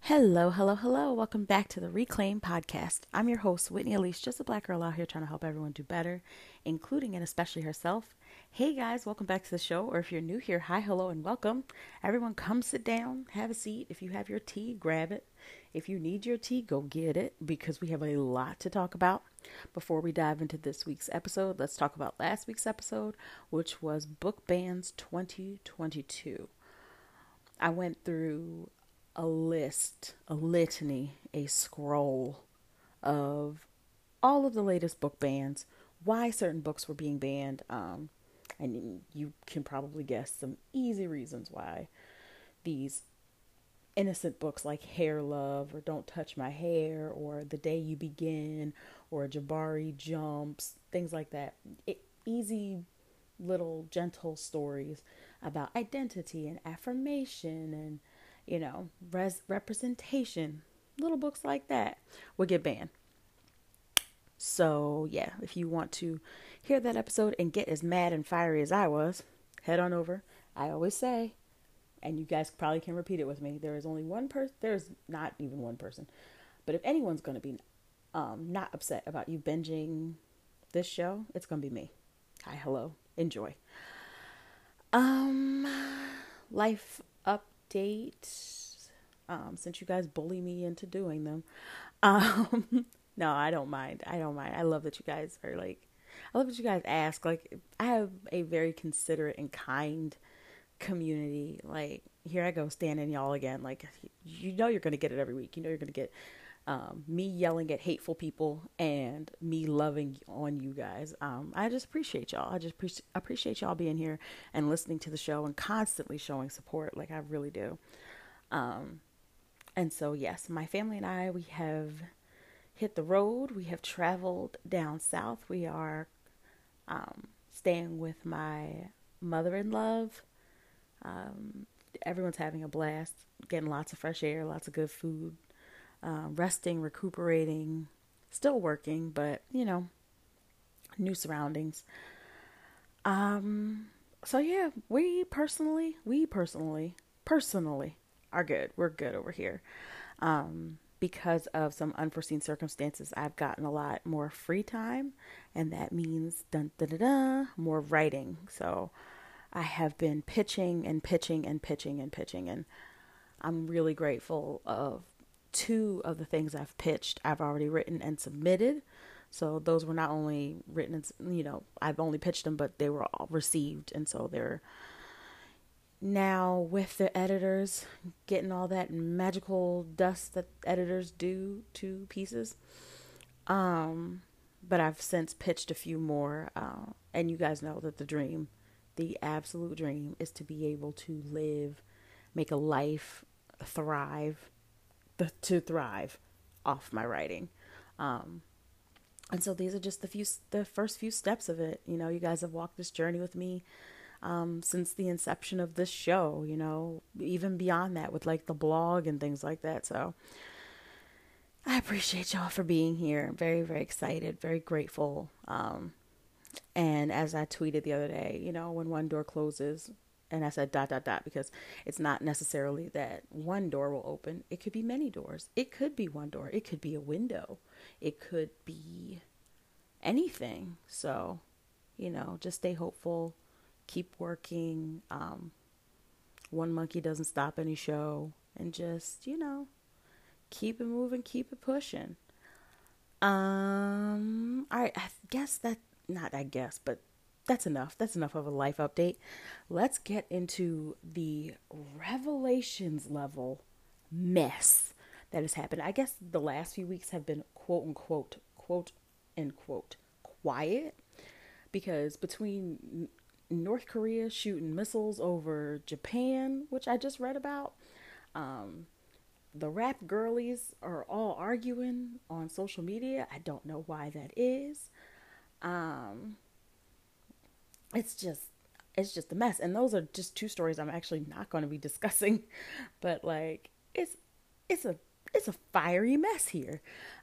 Hello, hello, hello. Welcome back to the Reclaim Podcast. I'm your host, Whitney Alese, just a black girl out here trying to help everyone do better, including and especially herself. Hey guys, welcome back to the show. Or if you're new here, hi, hello, and welcome. Everyone, come sit down, have a seat. If you have your tea, grab it. If you need your tea, go get it because we have a lot to talk about. Before we dive into this week's episode, let's talk about last week's episode, which was Book Bans 2022. I went through a list, a litany, a scroll of all of the latest book bans, why certain books were being banned, um, and you can probably guess some easy reasons why these innocent books like Hair Love or Don't Touch My Hair or The Day You Begin or Jabari Jumps, things like that. It, easy little gentle stories about identity and affirmation and you know, res- representation, little books like that will get banned. So, yeah, if you want to hear that episode and get as mad and fiery as I was, head on over. I always say, and you guys probably can repeat it with me, there is only one person, there's not even one person, but if anyone's going to be um, not upset about you binging this show, it's going to be me. Hi, hello, enjoy. Um, life update um, since you guys bully me into doing them. Um, no, I don't mind. I don't mind. I love that you guys are like, I love that you guys ask. Like, I have a very considerate and kind community. Like, here I go standing y'all again. Like, you know, you're to get it every week. You know, you're to get um, me yelling at hateful people and me loving on you guys. Um, I just appreciate y'all. I just pre- appreciate y'all being here and listening to the show and constantly showing support. Like I really do. Um, and so, yes, my family and I, we have hit the road. We have traveled down south. We are um, staying with my mother in love. Um, everyone's having a blast, getting lots of fresh air, lots of good food, uh, resting, recuperating, still working, but you know, new surroundings. Um, so yeah, we personally, we personally, personally are good. We're good over here. Um, because of some unforeseen circumstances, I've gotten a lot more free time, and that means dun da da da more writing. So I have been pitching and pitching and pitching and pitching, and I'm really grateful of two of the things I've pitched. I've already written and submitted. So those were not only written, you know, I've only pitched them, but they were all received, and so they're now with the editors getting all that magical dust that editors do to pieces um but i've since pitched a few more uh, and you guys know that the dream the absolute dream is to be able to live make a life thrive to thrive off my writing um and so these are just the few the first few steps of it you know you guys have walked this journey with me um, since the inception of this show, you know, even beyond that with like the blog and things like that. So I appreciate y'all for being here. Very, very excited, very grateful. Um, and as I tweeted the other day, you know, when one door closes, and I said dot dot dot because it's not necessarily that one door will open. It could be many doors. It could be one door. It could be a window. It could be anything. So, you know, just stay hopeful keep working. Um, one monkey doesn't stop any show, and just you know, keep it moving, keep it pushing. Um, all right, I guess that not I guess, but that's enough. That's enough of a life update. Let's get into the revelations level mess that has happened. I guess the last few weeks have been quote unquote, quote unquote, quiet because between North Korea shooting missiles over Japan, which I just read about. Um, the rap girlies are all arguing on social media. I don't know why that is. Um, it's just it's just a mess. And those are just two stories I'm actually not going to be discussing, but like it's it's a it's a fiery mess here.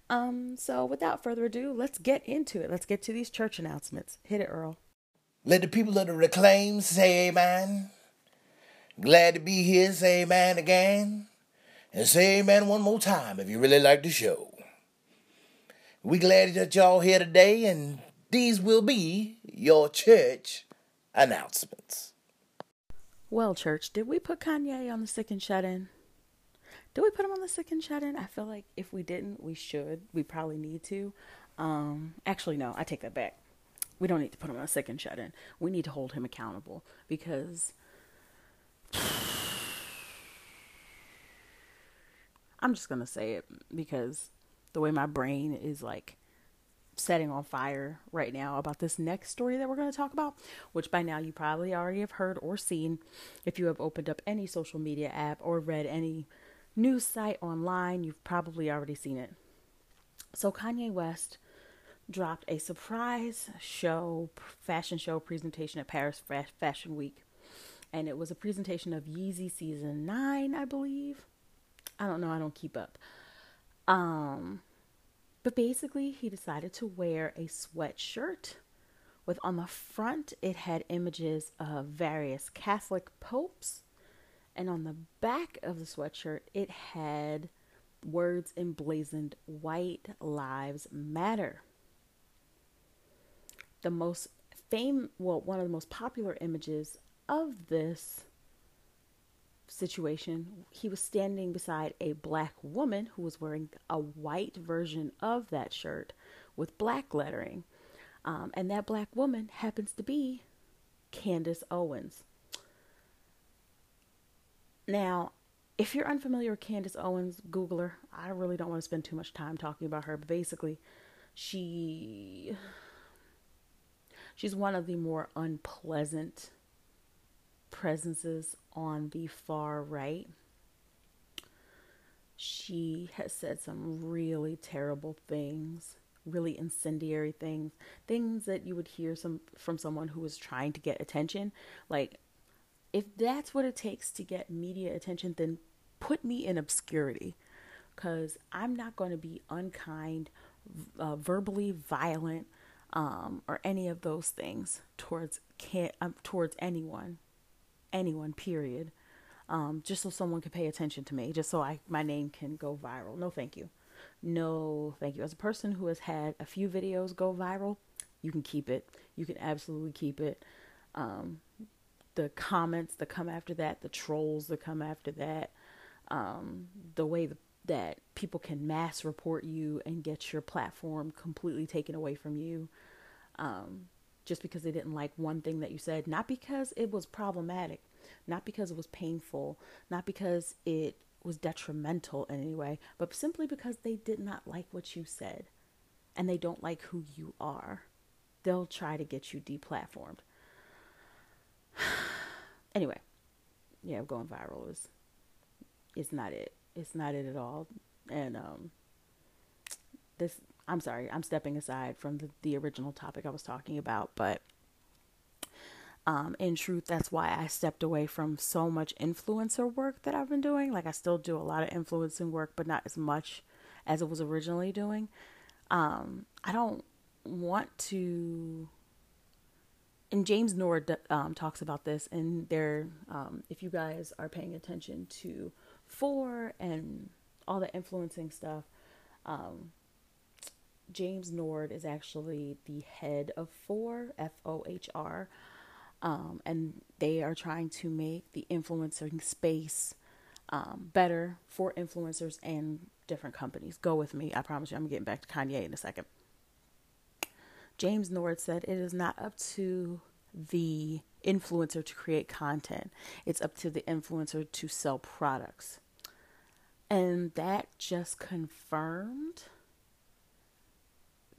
Um, so without further ado, let's get into it. Let's get to these church announcements. Hit it, Earl. Let the people of the reclaim say amen. Glad to be here, say amen again. And say amen one more time if you really like the show. We glad that y'all here today, and these will be your church announcements. Well, church, did we put Kanye on the sick and shut in? Did we put him on the sick and shut in? I feel like if we didn't, we should. We probably need to. Um, actually, no, I take that back. We don't need to put him on a sick and shut in. We need to hold him accountable because I'm just gonna say it because the way my brain is like setting on fire right now about this next story that we're going to talk about, which by now you probably already have heard or seen if you have opened up any social media app or read any news site online, you've probably already seen it. So Kanye West dropped a surprise show, fashion show presentation at Paris Fashion Week. And it was a presentation of Yeezy season 9, I believe. I don't know, I don't keep up. Um but basically, he decided to wear a sweatshirt with on the front it had images of various Catholic popes, and on the back of the sweatshirt it had words emblazoned White Lives Matter. The most fame well, one of the most popular images of this situation, he was standing beside a black woman who was wearing a white version of that shirt with black lettering. Um, and that black woman happens to be Candace Owens. Now, if you're unfamiliar with Candace Owens, Google her. I really don't want to spend too much time talking about her, but basically, she she's one of the more unpleasant presences on the far right. She has said some really terrible things, really incendiary things, things that you would hear some from someone who is trying to get attention. Like, if that's what it takes to get media attention, then put me in obscurity, because I'm not going to be unkind, uh, verbally violent, um, or any of those things towards can um, towards anyone anyone, period. Um, just so someone can pay attention to me, just so I my name can go viral. No, thank you. No, thank you. As a person who has had a few videos go viral, you can keep it. You can absolutely keep it. Um, the comments that come after that, the trolls that come after that, um, the way the, that people can mass report you and get your platform completely taken away from you. Um, just because they didn't like one thing that you said, not because it was problematic, not because it was painful, not because it was detrimental in any way, but simply because they did not like what you said and they don't like who you are. They'll try to get you deplatformed. anyway, yeah, going viral is it's not it. It's not it at all. And um this I'm sorry, I'm stepping aside from the, the original topic I was talking about, but um, in truth, that's why I stepped away from so much influencer work that I've been doing. Like, I still do a lot of influencing work, but not as much as it was originally doing. Um, I don't want to. And James Nord um, talks about this, and there, um, if you guys are paying attention to Fohr and all the influencing stuff, um, James Nord is actually the head of Fohr, F O H R, um, and they are trying to make the influencing space um, better for influencers and different companies. Go with me. I promise you, I'm getting back to Kanye in a second. James Nord said it is not up to the influencer to create content, it's up to the influencer to sell products. And that just confirmed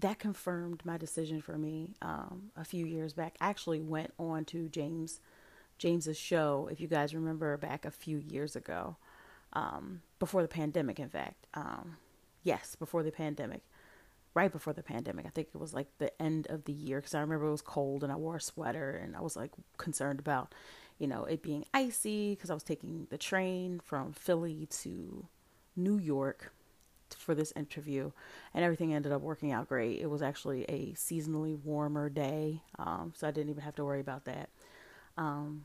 that confirmed my decision for me um, a few years back. I actually went on to James James's show, if you guys remember back a few years ago, um, before the pandemic. In fact, um, yes, before the pandemic, right before the pandemic. I think it was like the end of the year because I remember it was cold and I wore a sweater and I was like concerned about, you know, it being icy because I was taking the train from Philly to New York for this interview, and everything ended up working out great. It was actually a seasonally warmer day, um, so I didn't even have to worry about that. Um,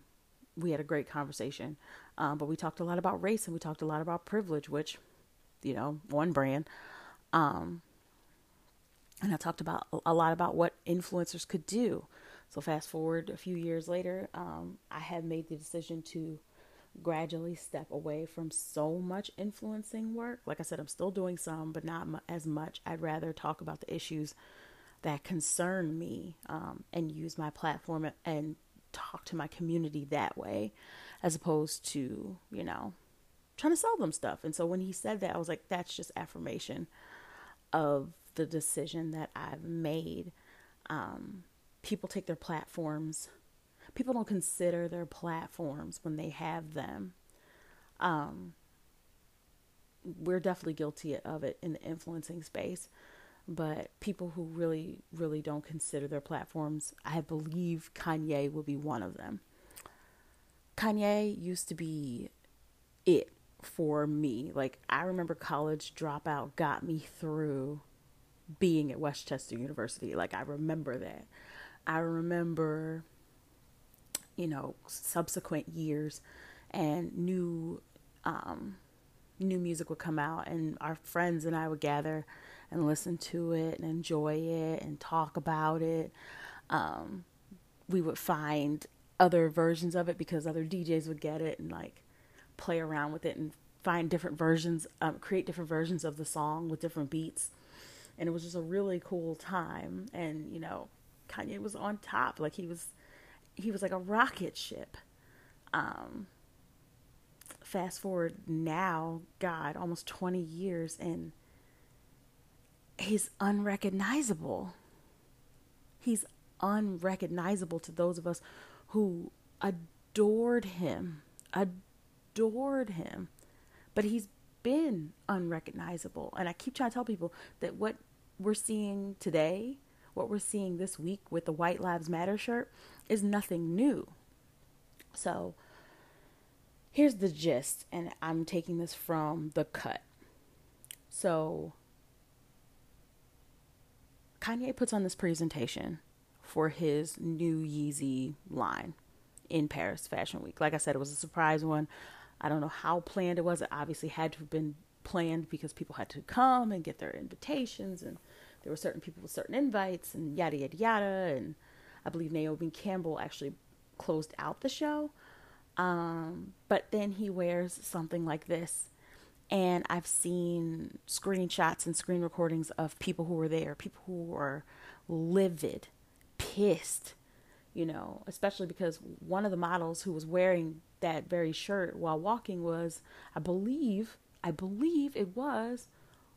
we had a great conversation, um, but we talked a lot about race and we talked a lot about privilege, which, you know, one brand. Um, and I talked about a lot about what influencers could do. So fast forward a few years later, um, I had made the decision to gradually step away from so much influencing work. Like I said, I'm still doing some, but not as much. I'd rather talk about the issues that concern me um, and use my platform and talk to my community that way, as opposed to, you know, trying to sell them stuff. And so when he said that, I was like, that's just affirmation of the decision that I've made. Um, people take their platforms people don't consider their platforms when they have them. Um, we're definitely guilty of it in the influencing space, but people who really, really don't consider their platforms, I believe Kanye will be one of them. Kanye used to be it for me. Like, I remember college dropout got me through being at West Chester University. Like, I remember that. I remember you know subsequent years and new um, new music would come out and our friends and I would gather and listen to it and enjoy it and talk about it. Um, we would find other versions of it because other DJs would get it and like play around with it and find different versions um, create different versions of the song with different beats. And it was just a really cool time and you know Kanye was on top. Like he was he was like a rocket ship. Um, fast forward now, God, almost 20 years, and he's unrecognizable. He's unrecognizable to those of us who adored him, adored him. But he's been unrecognizable. And I keep trying to tell people that what we're seeing today, what we're seeing this week with the White Lives Matter shirt, is nothing new. So here's the gist, and I'm taking this from the cut. So Kanye puts on this presentation for his new Yeezy line in Paris Fashion Week. Like I said, it was a surprise one. I don't know how planned it was. It obviously had to have been planned because people had to come and get their invitations, and there were certain people with certain invites, and yada yada yada, and I believe Naomi Campbell actually closed out the show. Um, but then he wears something like this. And I've seen screenshots and screen recordings of people who were there, people who were livid, pissed, you know, especially because one of the models who was wearing that very shirt while walking was, I believe, I believe it was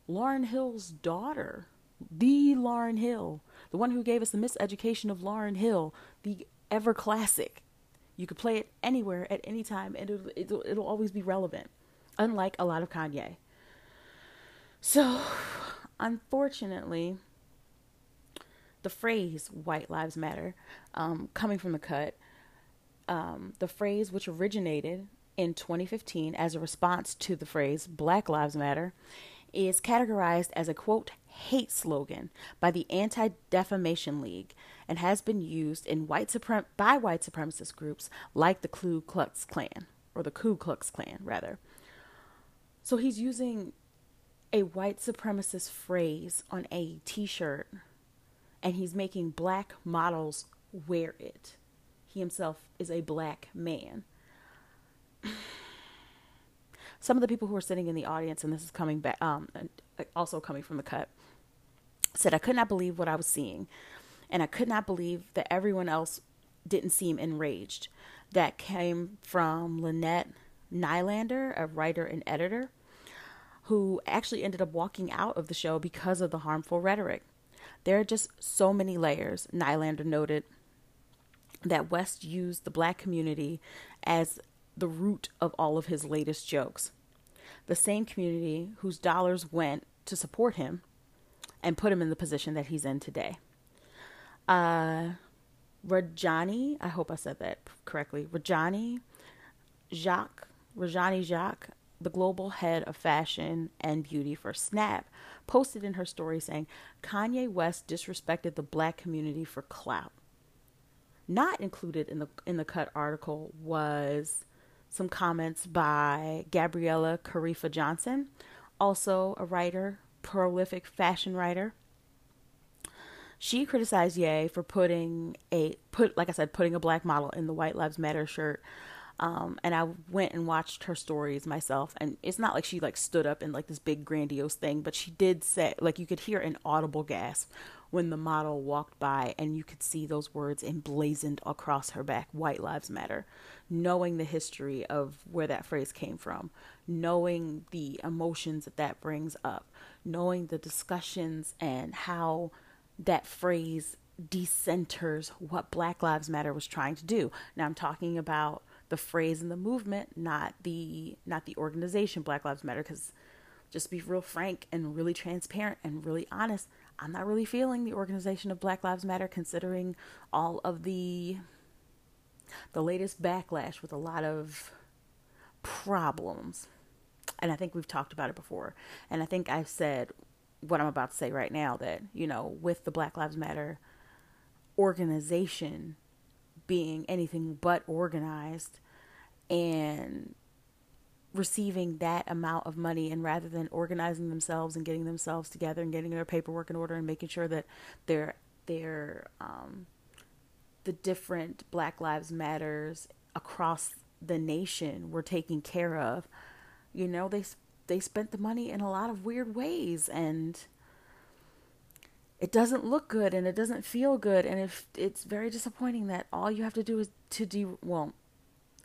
Lauryn Hill's daughter, the Lauryn Hill, the one who gave us the miseducation of Lauryn Hill, the ever classic. You could play it anywhere at any time, and it'll, it'll, it'll always be relevant, unlike a lot of Kanye. So, unfortunately, the phrase "White Lives Matter," um, coming from the cut, um, the phrase which originated in 2015 as a response to the phrase "Black Lives Matter," is categorized as a quote hate slogan by the Anti Defamation League and has been used in white suprem- by white supremacist groups like the Ku Klux Klan, or the Ku Klux Klan, rather. So he's using a white supremacist phrase on a t shirt and he's making black models wear it. He himself is a black man. Some of the people who are sitting in the audience, and this is coming back, um, also coming from the cut, said, I could not believe what I was seeing. And I could not believe that everyone else didn't seem enraged. That came from Lynette Nylander, a writer and editor, who actually ended up walking out of the show because of the harmful rhetoric. There are just so many layers, Nylander noted, that West used the black community as the root of all of his latest jokes. The same community whose dollars went to support him and put him in the position that he's in today. Uh, Rajani, I hope I said that correctly. Rajani Jacques, Rajani Jacques the global head of fashion and beauty for Snap, posted in her story saying Kanye West disrespected the black community for clout. Not included in the in the cut article was some comments by Gabriella Karefa Johnson, also a writer, prolific fashion writer. She criticized Ye for putting a put like I said putting a black model in the White Lives Matter shirt um, and I went and watched her stories myself, and it's not like she like stood up in like this big grandiose thing, but she did say like you could hear an audible gasp when the model walked by, and you could see those words emblazoned across her back: "White Lives Matter." Knowing the history of where that phrase came from, knowing the emotions that that brings up, knowing the discussions and how that phrase decenters what Black Lives Matter was trying to do. Now I'm talking about the phrase and the movement, not the not the organization Black Lives Matter cuz just be real frank and really transparent and really honest, I'm not really feeling the organization of Black Lives Matter considering all of the the latest backlash with a lot of problems. And I think we've talked about it before. And I think I've said what I'm about to say right now that, you know, with the Black Lives Matter organization being anything but organized and receiving that amount of money and rather than organizing themselves and getting themselves together and getting their paperwork in order and making sure that their their um, the different black lives matters across the nation were taken care of you know they they spent the money in a lot of weird ways and it doesn't look good and it doesn't feel good and if it's very disappointing that all you have to do is to do well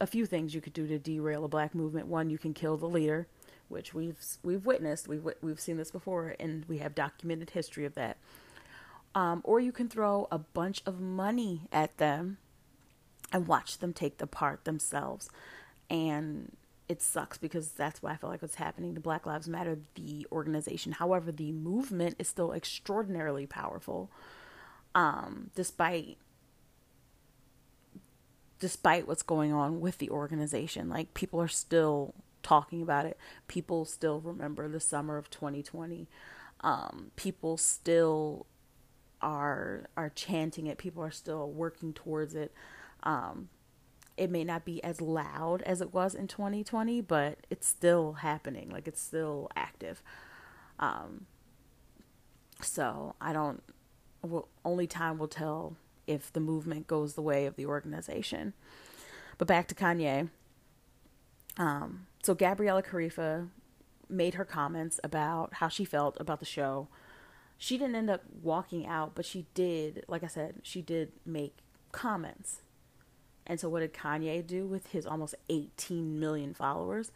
a few things you could do to derail a black movement. One you can kill the leader which we've we've witnessed. We've we've seen this before and we have documented history of that. Um, or you can throw a bunch of money at them and watch them take the part themselves and it sucks because that's why I feel like what's happening to Black Lives Matter, the organization. However, the movement is still extraordinarily powerful, um, despite despite what's going on with the organization. Like people are still talking about it. People still remember the summer of 2020. Um, people still are are chanting it. People are still working towards it. Um, it may not be as loud as it was in 2020, but it's still happening. Like it's still active. Um, so I don't. Well, only time will tell if the movement goes the way of the organization. But back to Kanye. Um, so Gabriella Karefa made her comments about how she felt about the show. She didn't end up walking out, but she did, like I said, she did make comments and so, what did Kanye do with his almost 18 million followers?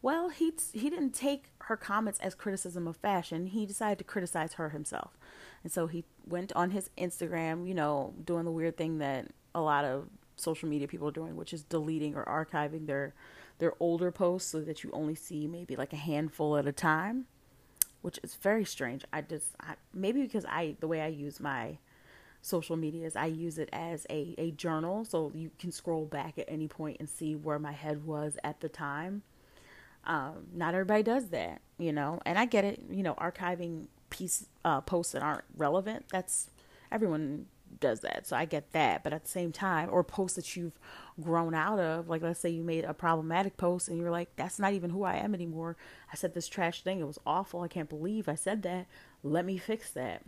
Well, he he didn't take her comments as criticism of fashion. He decided to criticize her himself, and so he went on his Instagram, you know, doing the weird thing that a lot of social media people are doing, which is deleting or archiving their their older posts so that you only see maybe like a handful at a time, which is very strange. I just I, maybe because I the way I use my social medias. I use it as a, a journal, so you can scroll back at any point and see where my head was at the time. Um, not everybody does that, you know, and I get it. You know, archiving piece uh, posts that aren't relevant. That's everyone does that, so I get that. But at the same time, or posts that you've grown out of, like let's say you made a problematic post and you're like, "That's not even who I am anymore." I said this trash thing. It was awful. I can't believe I said that. Let me fix that.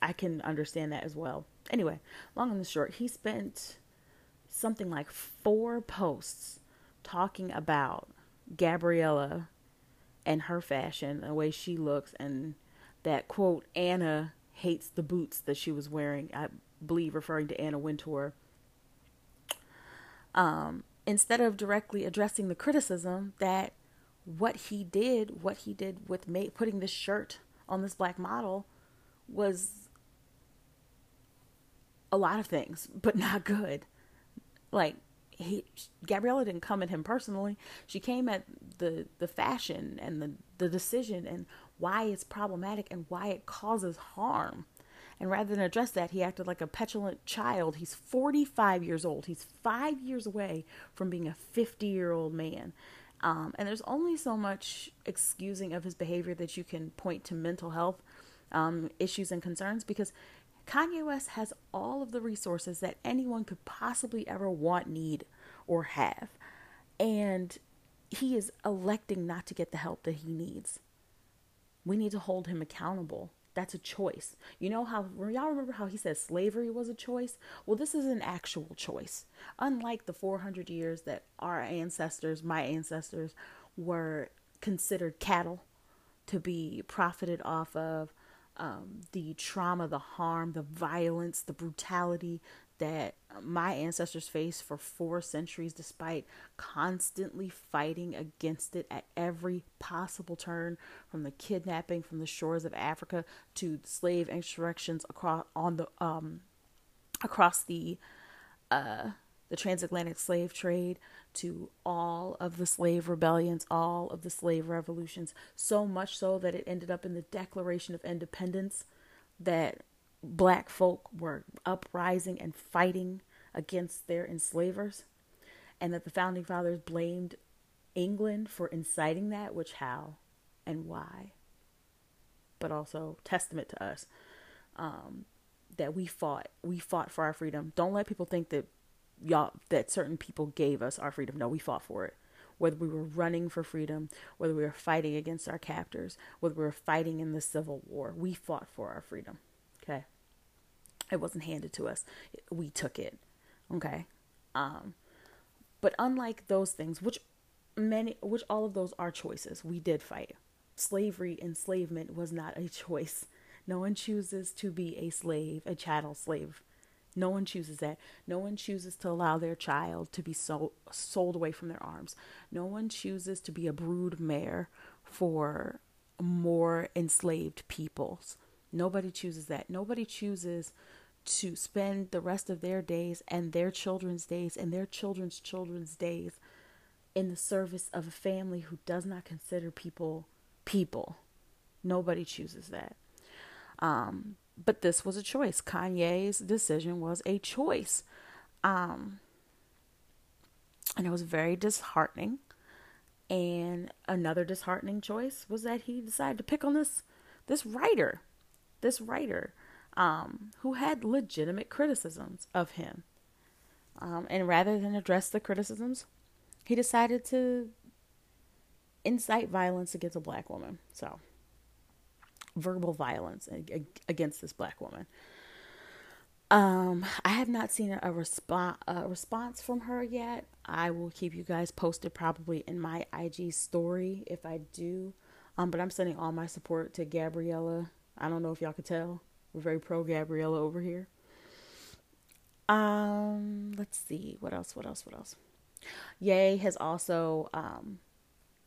I can understand that as well. Anyway, long and short, he spent something like four posts talking about Gabriella and her fashion, the way she looks, and that quote, Anna hates the boots that she was wearing, I believe referring to Anna Wintour. Um, instead of directly addressing the criticism that what he did, what he did with ma- putting this shirt on this black model was a lot of things, but not good. Like he Gabriella didn't come at him personally. She came at the the fashion and the the decision and why it's problematic and why it causes harm. And rather than address that, he acted like a petulant child. He's 45 years old. He's 5 years away from being a 50-year-old man. Um, and there's only so much excusing of his behavior that you can point to mental health um, issues and concerns because Kanye West has all of the resources that anyone could possibly ever want, need, or have. And he is electing not to get the help that he needs. We need to hold him accountable. That's a choice. You know how y'all remember how he said slavery was a choice? Well, this is an actual choice. Unlike the 400 years that our ancestors, my ancestors, were considered cattle to be profited off of, um, the trauma, the harm, the violence, the brutality that my ancestors faced for four centuries, despite constantly fighting against it at every possible turn, from the kidnapping from the shores of Africa to slave insurrections across on the um across the uh the transatlantic slave trade to all of the slave rebellions, all of the slave revolutions, so much so that it ended up in the Declaration of Independence that black folk were uprising and fighting against their enslavers, and that the founding fathers blamed England for inciting that, which how and why, but also testament to us um, that we fought, we fought for our freedom. Don't let people think that y'all that certain people gave us our freedom. No, we fought for it. Whether we were running for freedom, whether we were fighting against our captors, whether we were fighting in the Civil War, we fought for our freedom. Okay. It wasn't handed to us. We took it. Okay. Um, but unlike those things, which many, which all of those are choices, we did fight. Slavery, enslavement was not a choice. No one chooses to be a slave, a chattel slave. No one chooses that. No one chooses to allow their child to be sold, sold away from their arms. No one chooses to be a brood mare for more enslaved peoples. Nobody chooses that. Nobody chooses to spend the rest of their days and their children's days and their children's children's days in the service of a family who does not consider people people. Nobody chooses that. Um, but this was a choice. Kanye's decision was a choice. Um, and it was very disheartening. And another disheartening choice was that he decided to pick on this this writer, this writer um, who had legitimate criticisms of him. Um, and rather than address the criticisms, he decided to incite violence against a black woman. So, verbal violence against this black woman. Um, I have not seen a, response a response from her yet. I will keep you guys posted probably in my IG story if I do. Um, but I'm sending all my support to Gabriella. I don't know if y'all could tell. We're very pro Gabriella over here. Um, let's see. What else? What else? What else? Ye has also um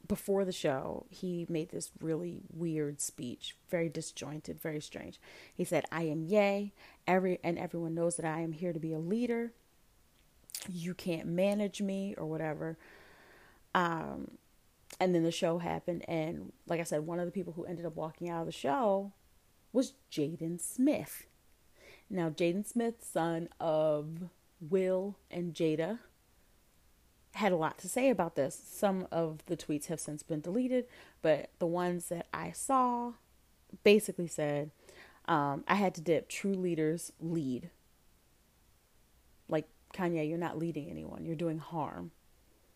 before the show, he made this really weird speech, very disjointed, very strange. He said, "I am Ye, every and everyone knows that I am here to be a leader. You can't manage me or whatever." Um, and then the show happened, and like I said, one of the people who ended up walking out of the show was Jaden Smith. Now, Jaden Smith, son of Will and Jada, had a lot to say about this. Some of the tweets have since been deleted, but the ones that I saw basically said, um, I had to dip. True leaders lead. Like, Kanye, you're not leading anyone, you're doing harm.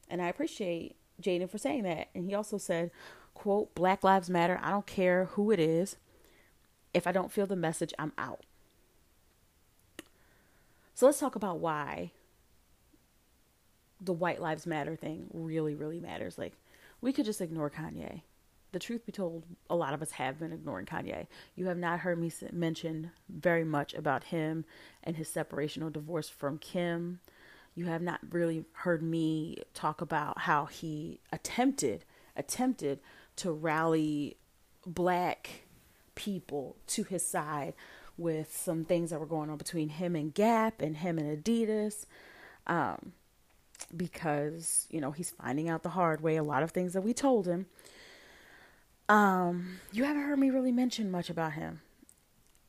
And I appreciate Jaden for saying that. And he also said, quote, Black Lives Matter. I don't care who it is. If I don't feel the message, I'm out. So let's talk about why the White Lives Matter thing really, really matters. Like, we could just ignore Kanye. The truth be told, a lot of us have been ignoring Kanye. You have not heard me mention very much about him and his separation or divorce from Kim. You have not really heard me talk about how he attempted attempted to rally black people to his side with some things that were going on between him and Gap and him and Adidas. Um, because, you know, he's finding out the hard way a lot of things that we told him. Um, you haven't heard me really mention much about him.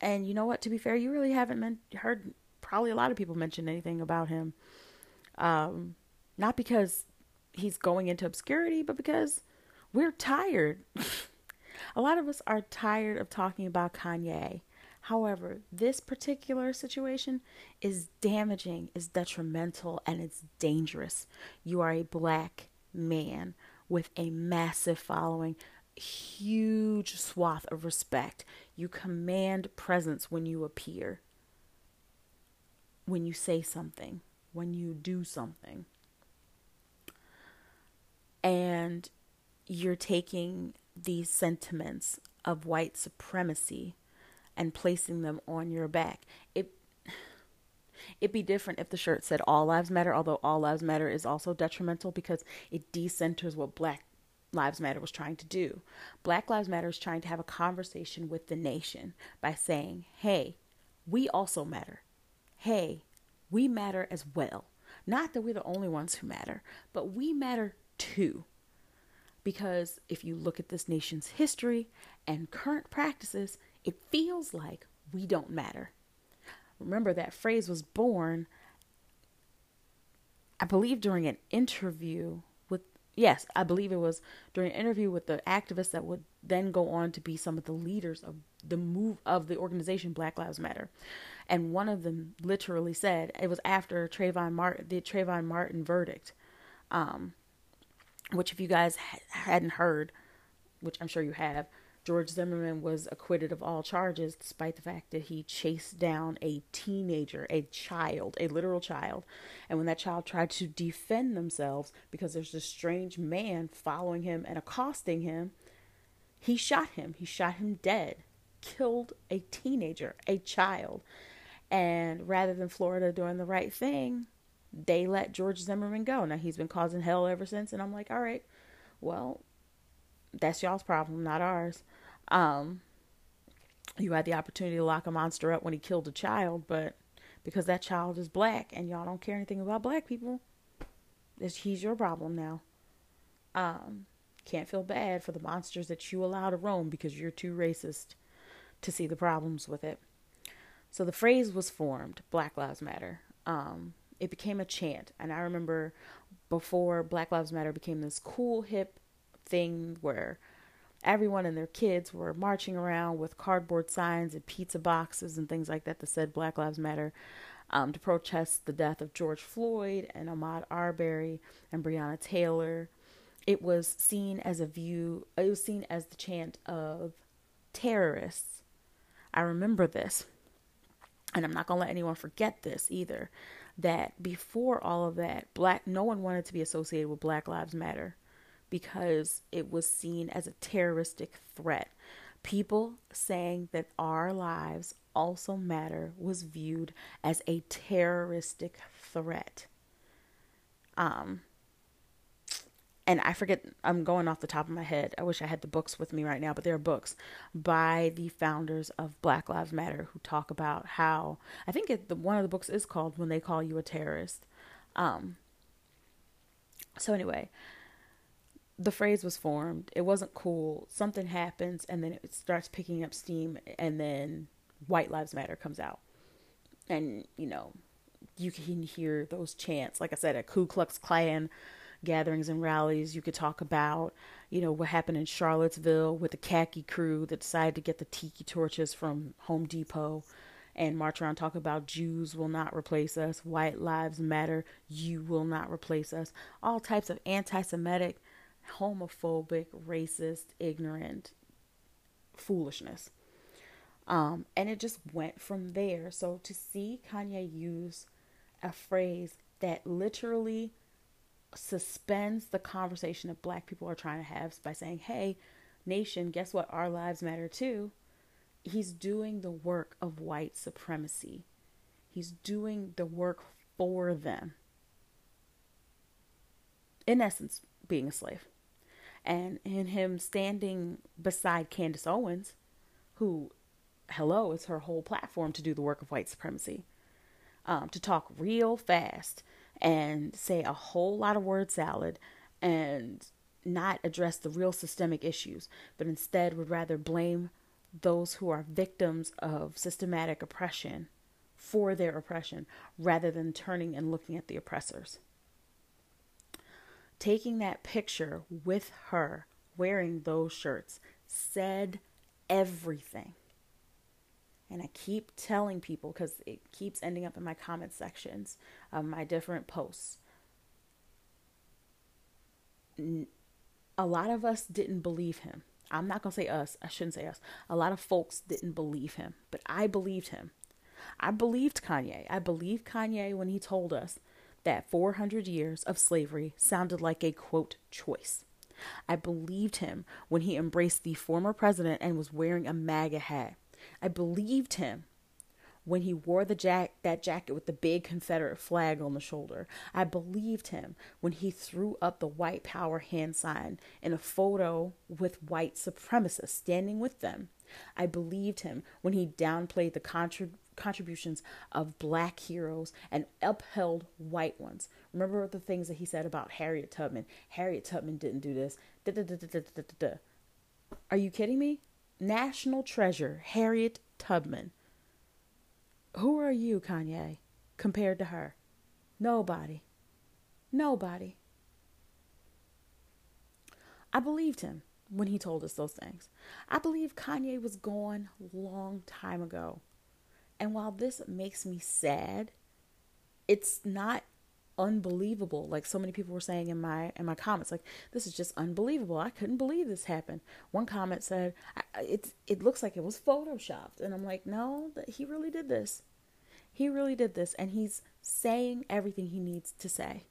And you know what? To be fair, you really haven't men- heard probably a lot of people mention anything about him. Um, not because he's going into obscurity, but because we're tired. a lot of us are tired of talking about Kanye. However, this particular situation is damaging, is detrimental, and it's dangerous. You are a black man with a massive following, huge swath of respect. You command presence when you appear, when you say something, when you do something. And you're taking these sentiments of white supremacy and placing them on your back. It it'd be different if the shirt said all lives matter, although all lives matter is also detrimental because it decenters what black lives matter was trying to do. Black lives matter is trying to have a conversation with the nation by saying, "Hey, we also matter. Hey, we matter as well. Not that we're the only ones who matter, but we matter too." Because if you look at this nation's history and current practices, it feels like we don't matter. Remember, that phrase was born, I believe, during an interview with, yes, I believe it was during an interview with the activists that would then go on to be some of the leaders of the move of the organization Black Lives Matter. And one of them literally said, it was after Trayvon Martin, the Trayvon Martin verdict, um, which if you guys hadn't heard, which I'm sure you have, George Zimmerman was acquitted of all charges despite the fact that he chased down a teenager, a child, a literal child. And when that child tried to defend themselves because there's this strange man following him and accosting him, he shot him. He shot him dead, killed a teenager, a child. And rather than Florida doing the right thing, they let George Zimmerman go. Now he's been causing hell ever since. And I'm like, all right, well, that's y'all's problem, not ours. Um, you had the opportunity to lock a monster up when he killed a child, but because that child is black and y'all don't care anything about black people, he's your problem now. Um, can't feel bad for the monsters that you allow to roam because you're too racist to see the problems with it. So the phrase was formed, Black Lives Matter. Um, it became a chant, and I remember before Black Lives Matter became this cool hip thing where everyone and their kids were marching around with cardboard signs and pizza boxes and things like that that said Black Lives Matter um, to protest the death of George Floyd and Ahmaud Arbery and Breonna Taylor. It was seen as a view, it was seen as the chant of terrorists. I remember this, and I'm not going to let anyone forget this either. That before all of that, black no one wanted to be associated with Black Lives Matter because it was seen as a terroristic threat. People saying that our lives also matter was viewed as a terroristic threat. Um, and I forget, I'm going off the top of my head. I wish I had the books with me right now, but there are books by the founders of Black Lives Matter who talk about how I think it, the, one of the books is called "When They Call You a Terrorist." Um, so anyway, the phrase was formed. It wasn't cool. Something happens and then it starts picking up steam and then White Lives Matter comes out. And, you know, you can hear those chants. Like I said, at Ku Klux Klan gatherings and rallies, you could talk about, you know, what happened in Charlottesville with the khaki crew that decided to get the tiki torches from Home Depot and march around talk about Jews will not replace us, white lives matter, you will not replace us. All types of anti Semitic homophobic, racist, ignorant foolishness. Um, and it just went from there. So to see Kanye use a phrase that literally suspends the conversation that black people are trying to have by saying, hey, nation, guess what? Our lives matter too. He's doing the work of white supremacy. He's doing the work for them. In essence, being a slave and in him standing beside Candace Owens, who, hello, is her whole platform to do the work of white supremacy, um, to talk real fast and say a whole lot of word salad and not address the real systemic issues, but instead would rather blame those who are victims of systematic oppression for their oppression rather than turning and looking at the oppressors. Taking that picture with her wearing those shirts said everything. And I keep telling people because it keeps ending up in my comment sections of my different posts. A lot of us didn't believe him. I'm not going to say us. I shouldn't say us. A lot of folks didn't believe him, but I believed him. I believed Kanye. I believed Kanye when he told us that 400 years of slavery sounded like a quote choice. I believed him when he embraced the former president and was wearing a MAGA hat. I believed him when he wore the jack that jacket with the big Confederate flag on the shoulder. I believed him when he threw up the white power hand sign in a photo with white supremacists standing with them. I believed him when he downplayed the contra- contributions of black heroes and upheld white ones. Remember the things that he said about Harriet Tubman. Harriet Tubman didn't do this. Are you kidding me? National treasure, Harriet Tubman. Who are you, Kanye, compared to her? Nobody. Nobody. I believed him when he told us those things. I believe Kanye was gone long time ago. And while this makes me sad, it's not unbelievable. Like so many people were saying in my in my comments like this is just unbelievable. I couldn't believe this happened. One comment said it's it looks like it was photoshopped. And i'm like no that he really did this. He really did this and he's saying everything he needs to say.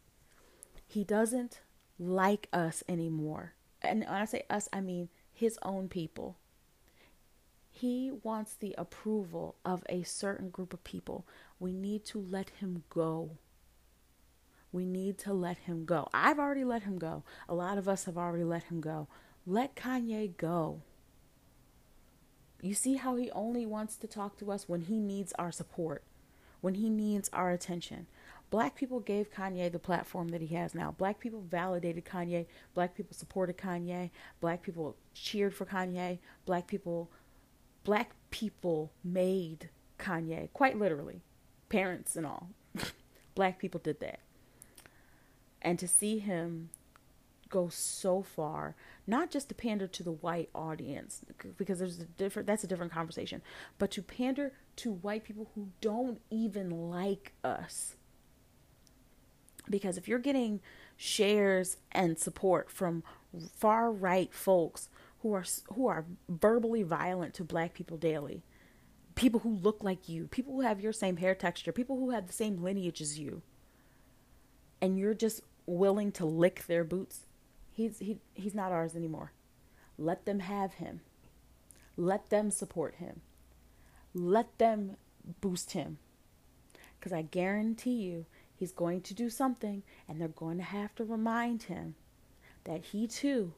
He doesn't like us anymore. And when i say us i mean his own people he wants the approval of a certain group of people. We need to let him go. We need to let him go. I've already let him go. A lot of us have already let him go. Let Kanye go. You see how he only wants to talk to us when he needs our support, when he needs our attention. Black people gave Kanye the platform that he has now. Black people validated Kanye. Black people supported Kanye. Black people cheered for Kanye. Black people black people made Kanye, quite literally, parents and all. black people did that. And to see him go so far, not just to pander to the white audience, because there's a different that's a different conversation, but to pander to white people who don't even like us. Because if you're getting shares and support from far right folks who are who are verbally violent to black people daily. People who look like you, people who have your same hair texture, people who have the same lineage as you. And you're just willing to lick their boots. He's he he's not ours anymore. Let them have him. Let them support him. Let them boost him. Cuz I guarantee you he's going to do something and they're going to have to remind him that he too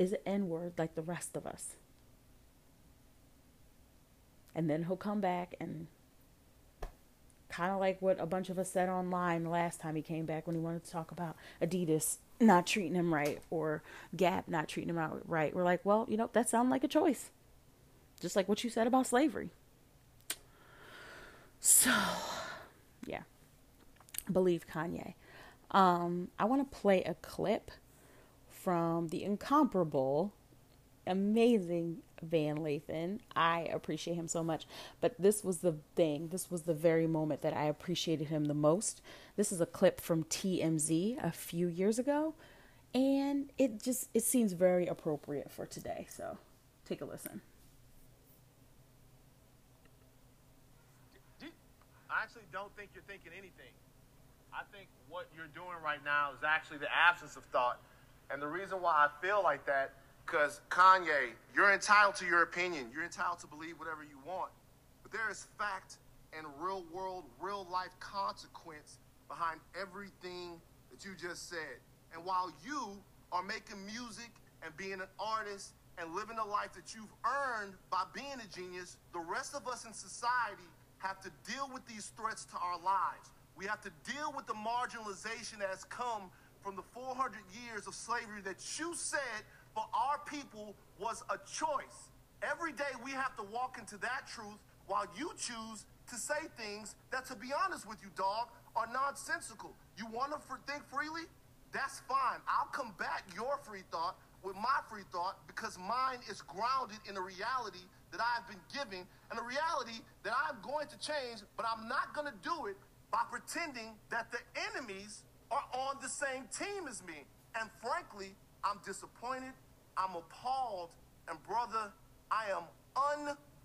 is an N word like the rest of us. And then he'll come back and kind of like what a bunch of us said online last time he came back when he wanted to talk about Adidas not treating him right or Gap not treating him out right. We're like, well, you know, that sounds like a choice. Just like what you said about slavery. So, yeah. Believe Kanye. Um, I want to play a clip from the incomparable, amazing Van Lathan. I appreciate him so much. But this was the thing, this was the very moment that I appreciated him the most. This is a clip from TMZ a few years ago, and it just it seems very appropriate for today. So, take a listen. I actually don't think you're thinking anything. I think what you're doing right now is actually the absence of thought and the reason why I feel like that, because Kanye, you're entitled to your opinion. You're entitled to believe whatever you want. But there is fact and real world, real life consequence behind everything that you just said. And while you are making music and being an artist and living a life that you've earned by being a genius, the rest of us in society have to deal with these threats to our lives. We have to deal with the marginalization that has come from the 400 years of slavery that you said for our people was a choice. Every day we have to walk into that truth while you choose to say things that, to be honest with you, dog, are nonsensical. You want to think freely? that's fine. I'll combat your free thought with my free thought because mine is grounded in a reality that I've been giving and a reality that I'm going to change, but I'm not going to do it by pretending that the enemies are on the same team as me. And frankly, I'm disappointed, I'm appalled, and brother, I am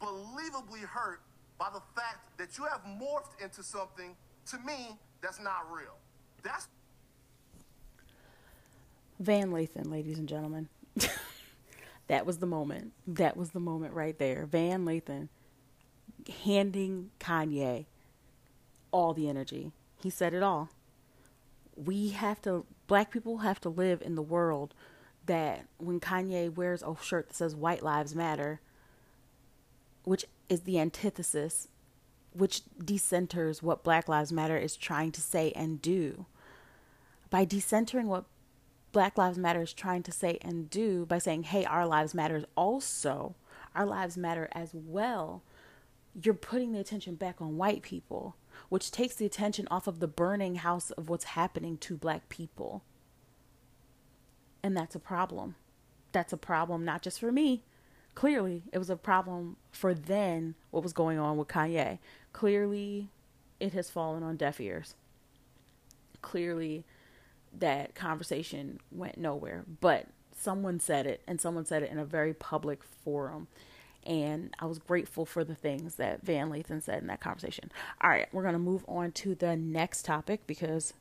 unbelievably hurt by the fact that you have morphed into something to me that's not real. That's Van Lathan, ladies and gentlemen. that was the moment. That was the moment right there. Van Lathan handing Kanye all the energy. He said it all. We have to, black people have to live in the world that when Kanye wears a shirt that says White Lives Matter, which is the antithesis, which decenters what Black Lives Matter is trying to say and do. By decentering what Black Lives Matter is trying to say and do by saying, hey, our lives matter also, our lives matter as well, you're putting the attention back on white people, which takes the attention off of the burning house of what's happening to black people. And that's a problem. That's a problem not just for me. Clearly, it was a problem for then what was going on with Kanye. Clearly, it has fallen on deaf ears. Clearly, that conversation went nowhere. But someone said it, and someone said it in a very public forum. And I was grateful for the things that Van Lathan said in that conversation. All right, we're gonna move on to the next topic because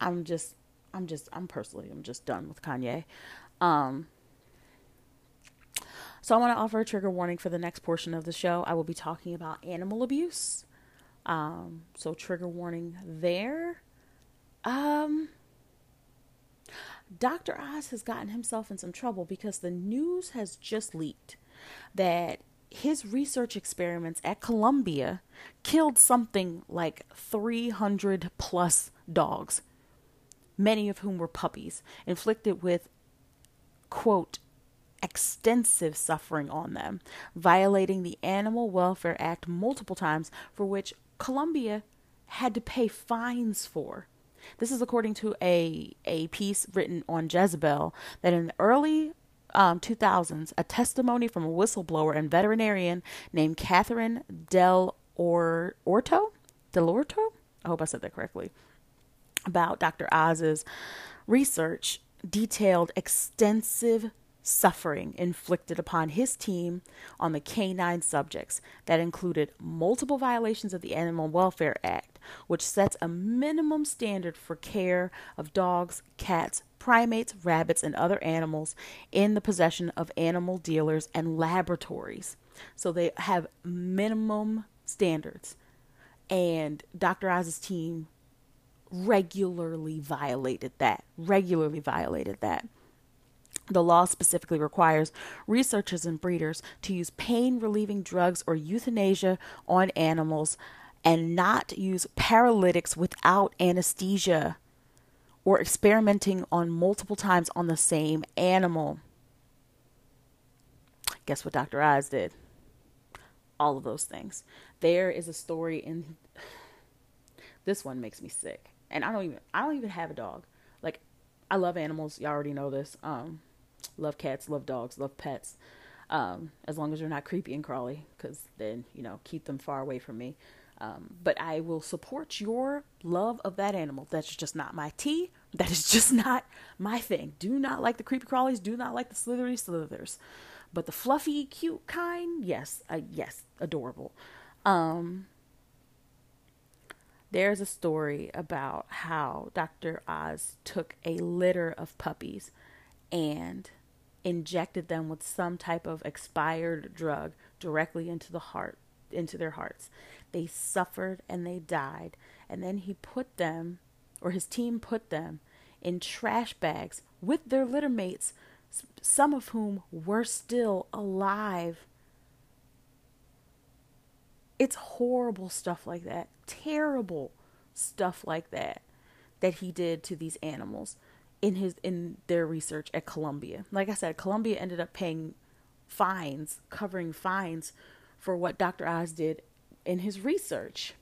I'm just, I'm just, I'm personally, I'm just done with Kanye. Um, so I want to offer a trigger warning for the next portion of the show. I will be talking about animal abuse. Um, so trigger warning there. Um, Dr. Oz has gotten himself in some trouble because the news has just leaked that his research experiments at Columbia killed something like 300 plus dogs, many of whom were puppies, inflicted with, quote, extensive suffering on them, violating the Animal Welfare Act multiple times, for which Columbia had to pay fines for. This is according to a, a piece written on Jezebel that in the early um, 2000s, a testimony from a whistleblower and veterinarian named Catherine Del or- Orto, Delorto, I hope I said that correctly, about Dr. Oz's research detailed extensive suffering inflicted upon his team on the canine subjects that included multiple violations of the Animal Welfare Act, which sets a minimum standard for care of dogs, cats, primates, rabbits, and other animals in the possession of animal dealers and laboratories. So they have minimum standards. And Dr. Oz's team regularly violated that, regularly violated that. The law specifically requires researchers and breeders to use pain relieving drugs or euthanasia on animals and not use paralytics without anesthesia or experimenting on multiple times on the same animal. Guess what Dr. Oz did? All of those things. There is a story in this one makes me sick. And I don't even I don't even have a dog. Like I love animals, y'all already know this. Um love cats, love dogs, love pets. Um, as long as they're not creepy and crawly, because then, you know, keep them far away from me. Um, but I will support your love of that animal. That's just not my tea. That is just not my thing. Do not like the creepy crawlies. Do not like the slithery slithers. But the fluffy, cute kind, yes, uh, yes, adorable. Um, there's a story about how Dr. Oz took a litter of puppies and injected them with some type of expired drug directly into the heart into their hearts. They suffered and they died. And then he put them or his team put them in trash bags with their litter mates, some of whom were still alive. It's horrible stuff like that. Terrible stuff like that that he did to these animals in his in their research at Columbia. Like I said, Columbia ended up paying fines, covering fines for what Dr. Oz did in his research.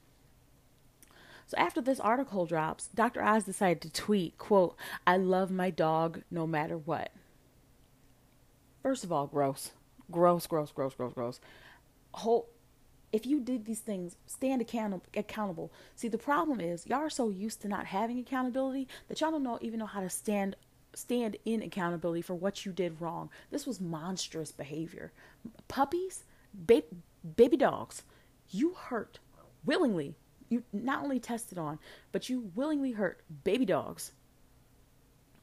So after this article drops, Dr. Oz decided to tweet, quote, I love my dog no matter what. First of all, gross. Gross, gross, gross, gross, gross. Whole if you did these things, stand account- accountable. See, the problem is y'all are so used to not having accountability that y'all don't know even know how to stand stand in accountability for what you did wrong. This was monstrous behavior. Puppies, ba- baby dogs, you hurt willingly. You not only tested on, but you willingly hurt baby dogs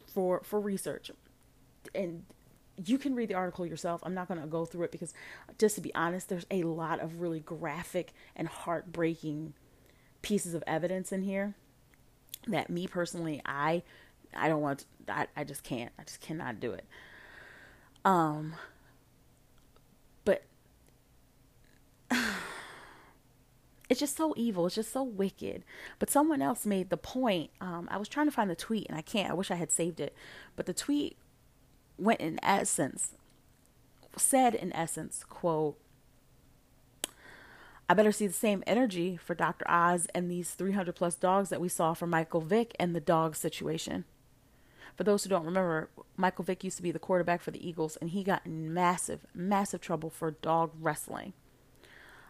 for for research. And you can read the article yourself. I'm not going to go through it because, just to be honest, there's a lot of really graphic and heartbreaking pieces of evidence in here that me personally, I, I don't want. To, I, I just can't. I just cannot do it. Um, it's just so evil. It's just so wicked. But someone else made the point. Um, I was trying to find the tweet and I can't. I wish I had saved it. But the tweet went in essence, said in essence, quote, I better see the same energy for Dr. Oz and these 300 plus dogs that we saw for Michael Vick and the dog situation. For those who don't remember, Michael Vick used to be the quarterback for the Eagles, and he got in massive, massive trouble for dog wrestling.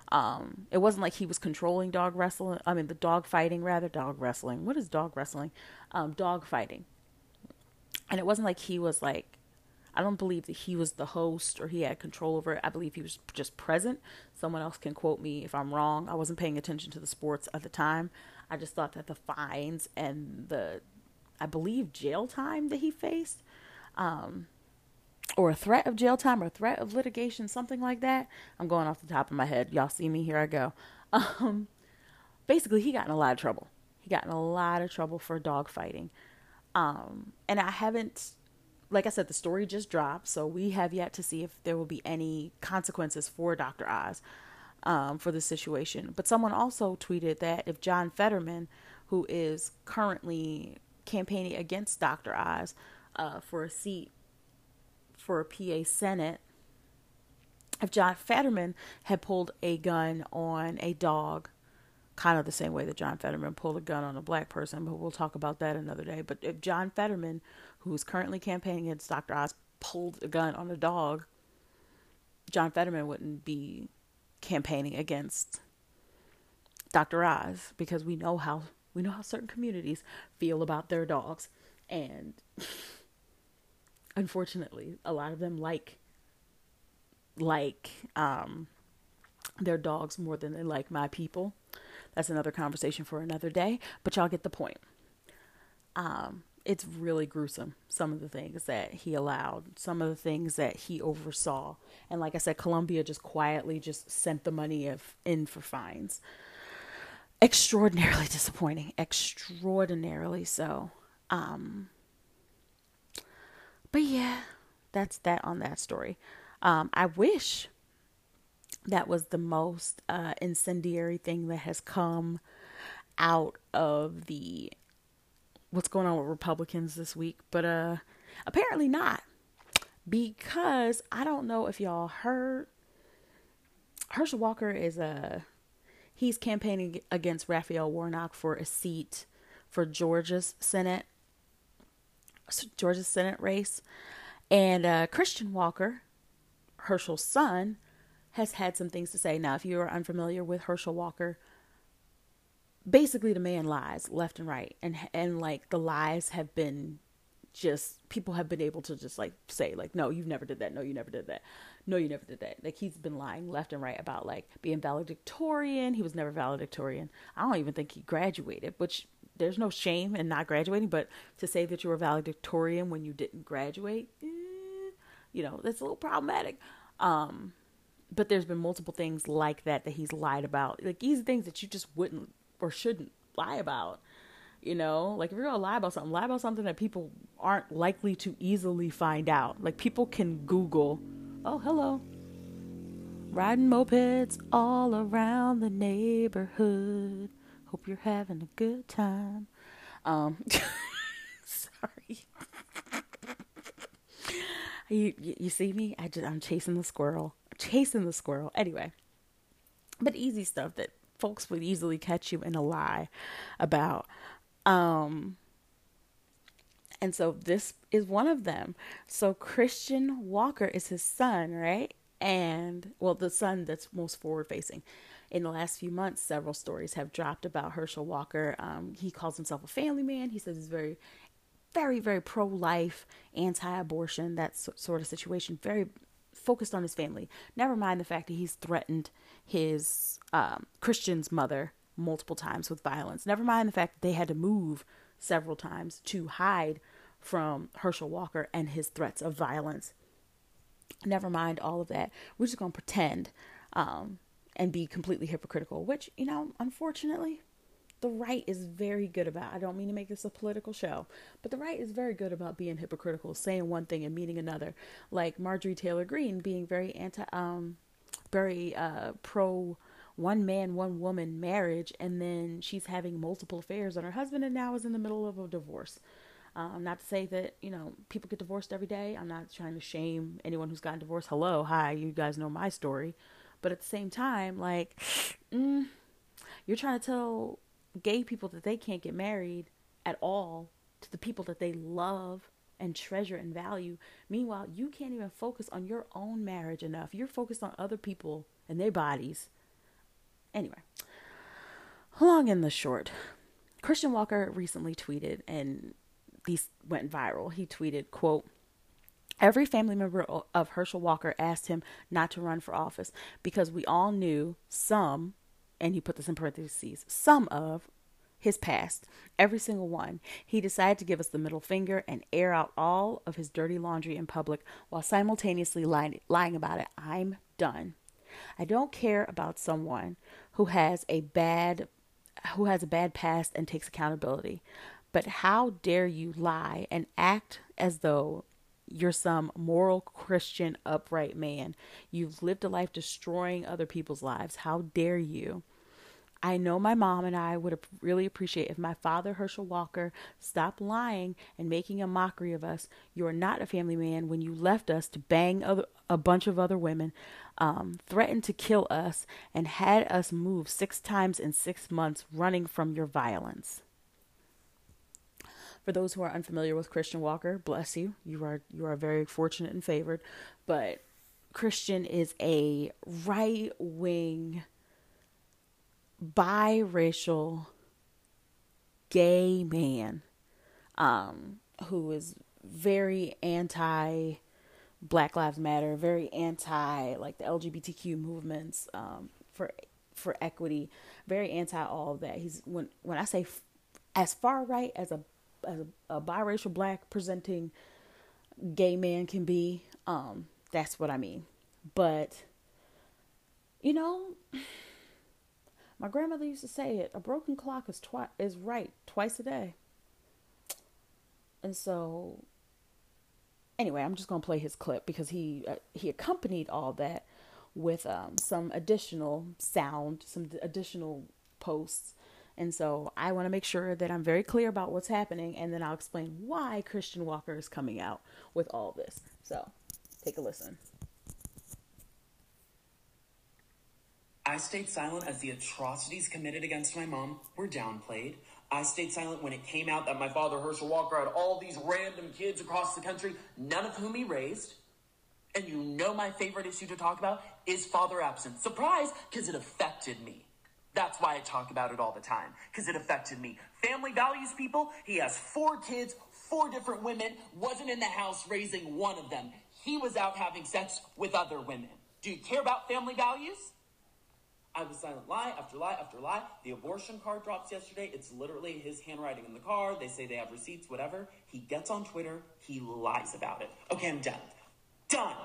Um, it wasn't like he was controlling dog wrestling. I mean, the dog fighting, rather, dog wrestling. What is dog wrestling? Um, dog fighting. And it wasn't like he was like I don't believe that he was the host or he had control over it. I believe he was just present. Someone else can quote me if I'm wrong. I wasn't paying attention to the sports at the time. I just thought that the fines and the, I believe, jail time that he faced, um, or a threat of jail time or a threat of litigation, something like that. I'm going off the top of my head. Y'all see me? Here I go. Um, basically, he got in a lot of trouble. He got in a lot of trouble for dog fighting. Um, and I haven't like I said, the story just dropped, so we have yet to see if there will be any consequences for Dr. Oz um, for the situation. But someone also tweeted that if John Fetterman, who is currently campaigning against Dr. Oz uh, for a seat for a PA Senate, if John Fetterman had pulled a gun on a dog, kind of the same way that John Fetterman pulled a gun on a black person, but we'll talk about that another day. But if John Fetterman who is currently campaigning against Dr. Oz, pulled a gun on a dog, John Fetterman wouldn't be campaigning against Dr. Oz because we know how we know how certain communities feel about their dogs and unfortunately a lot of them like like um their dogs more than they like my people. That's another conversation for another day, but y'all get the point. Um it's really gruesome some of the things that he allowed some of the things that he oversaw and like i said columbia just quietly just sent the money of, in for fines extraordinarily disappointing extraordinarily so um but yeah that's that on that story um i wish that was the most uh incendiary thing that has come out of the what's going on with Republicans this week, but uh apparently not. Because I don't know if y'all heard Herschel Walker is a he's campaigning against Raphael Warnock for a seat for Georgia's Senate Georgia's Senate race. And uh, Christian Walker, Herschel's son, has had some things to say. Now, if you are unfamiliar with Herschel Walker, basically the man lies left and right and and like the lies have been just people have been able to just like say like no you've never did that no you never did that no you never did that like he's been lying left and right about like being valedictorian he was never valedictorian i don't even think he graduated which there's no shame in not graduating but to say that you were valedictorian when you didn't graduate eh, you know that's a little problematic um but there's been multiple things like that that he's lied about like easy things that you just wouldn't or shouldn't lie about. You know, like if you're gonna lie about something, lie about something that people aren't likely to easily find out. Like people can Google, oh, hello, riding mopeds all around the neighborhood. Hope you're having a good time. Um, sorry. you, you, you see me? I just I'm chasing the squirrel, chasing the squirrel. Anyway, but easy stuff that folks would easily catch you in a lie about. Um, and so this is one of them. So Christian Walker is his son, right? And well, the son that's most forward facing. In the last few months, several stories have dropped about Herschel Walker. Um, he calls himself a family man. He says he's very, very, very pro life, anti abortion, that sort of situation. Very focused on his family. Never mind the fact that he's threatened his um, Christian's mother multiple times with violence. Never mind the fact that they had to move several times to hide from Herschel Walker and his threats of violence. Never mind all of that. We're just going to pretend um, and be completely hypocritical, which, you know, unfortunately, the right is very good about. I don't mean to make this a political show, but the right is very good about being hypocritical, saying one thing and meaning another. Like Marjorie Taylor Greene being very anti, um, very uh, pro one man, one woman marriage, and then she's having multiple affairs on her husband, and now is in the middle of a divorce. Um, not to say that you know people get divorced every day. I'm not trying to shame anyone who's gotten divorced. Hello, hi, you guys know my story, but at the same time, like, mm, you're trying to tell gay people that they can't get married at all to the people that they love and treasure and value. Meanwhile, you can't even focus on your own marriage enough. You're focused on other people and their bodies Anyway, long and the short, Christian Walker recently tweeted, and these went viral. He tweeted, quote, Every family member of Herschel Walker asked him not to run for office because we all knew some, and he put this in parentheses, some of his past, every single one. He decided to give us the middle finger and air out all of his dirty laundry in public while simultaneously lying, lying about it. I'm done. I don't care about someone who has a bad who has a bad past and takes accountability. But how dare you lie and act as though you're some moral Christian upright man. You've lived a life destroying other people's lives. How dare you? I know my mom and I would really appreciate if my father, Herschel Walker, stopped lying and making a mockery of us. You are not a family man when you left us to bang a bunch of other women, um, threatened to kill us, and had us move six times in six months running from your violence. For those who are unfamiliar with Christian Walker, bless you. You are you are very fortunate and favored. But Christian is a right wing biracial gay man um, who is very anti Black Lives Matter, very anti like the LGBTQ movements um, for for equity, very anti all of that. He's when when I say f- as far right as a as a, a, biracial black presenting gay man can be, um, that's what I mean. But you know my grandmother used to say it: a broken clock is twi- is right twice a day. And so, anyway, I'm just gonna play his clip because he uh, he accompanied all that with um, some additional sound, some additional posts. And so I want to make sure that I'm very clear about what's happening, and then I'll explain why Christian Walker is coming out with all this. So take a listen. I stayed silent as the atrocities committed against my mom were downplayed. I stayed silent when it came out that my father, Herschel Walker, had all these random kids across the country, none of whom he raised. And you know my favorite issue to talk about is father absence. Surprise, because it affected me. That's why I talk about it all the time, because it affected me. Family values people. He has four kids, four different women, wasn't in the house raising one of them. He was out having sex with other women. Do you care about family values? I was silent lie after lie after lie. The abortion card drops yesterday. It's literally his handwriting in the card. They say they have receipts, whatever. He gets on Twitter. He lies about it. Okay, I'm done. Done.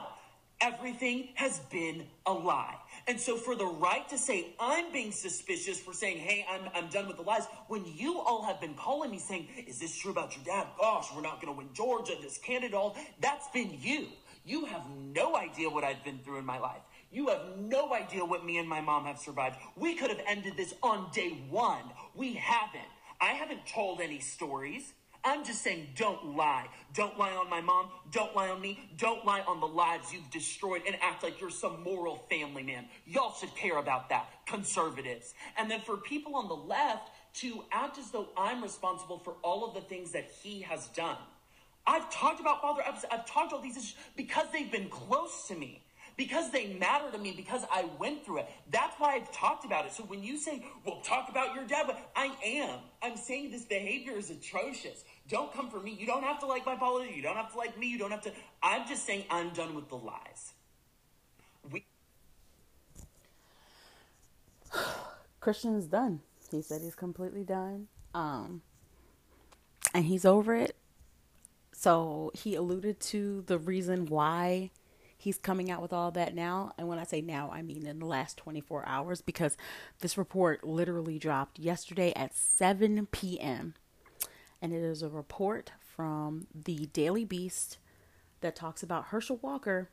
Everything has been a lie. And so for the right to say I'm being suspicious for saying, hey, I'm, I'm done with the lies, when you all have been calling me saying, is this true about your dad? Gosh, we're not going to win Georgia, this candidate, all that's been you. You have no idea what I've been through in my life. You have no idea what me and my mom have survived. We could have ended this on day one. We haven't. I haven't told any stories. I'm just saying, don't lie. Don't lie on my mom. Don't lie on me. Don't lie on the lives you've destroyed and act like you're some moral family man. Y'all should care about that, conservatives. And then for people on the left to act as though I'm responsible for all of the things that he has done. I've talked about father absence. I've talked about these issues because they've been close to me because they matter to me, because I went through it. That's why I've talked about it. So when you say, well, talk about your dad, but I am. I'm saying this behavior is atrocious. Don't come for me. You don't have to like my politics. You don't have to like me. You don't have to. I'm just saying I'm done with the lies. We. Christian's done. He said he's completely done. Um, and he's over it. So he alluded to the reason why he's coming out with all that now. And when I say now, I mean in the last 24 hours because this report literally dropped yesterday at 7 p.m. And it is a report from the Daily Beast that talks about Herschel Walker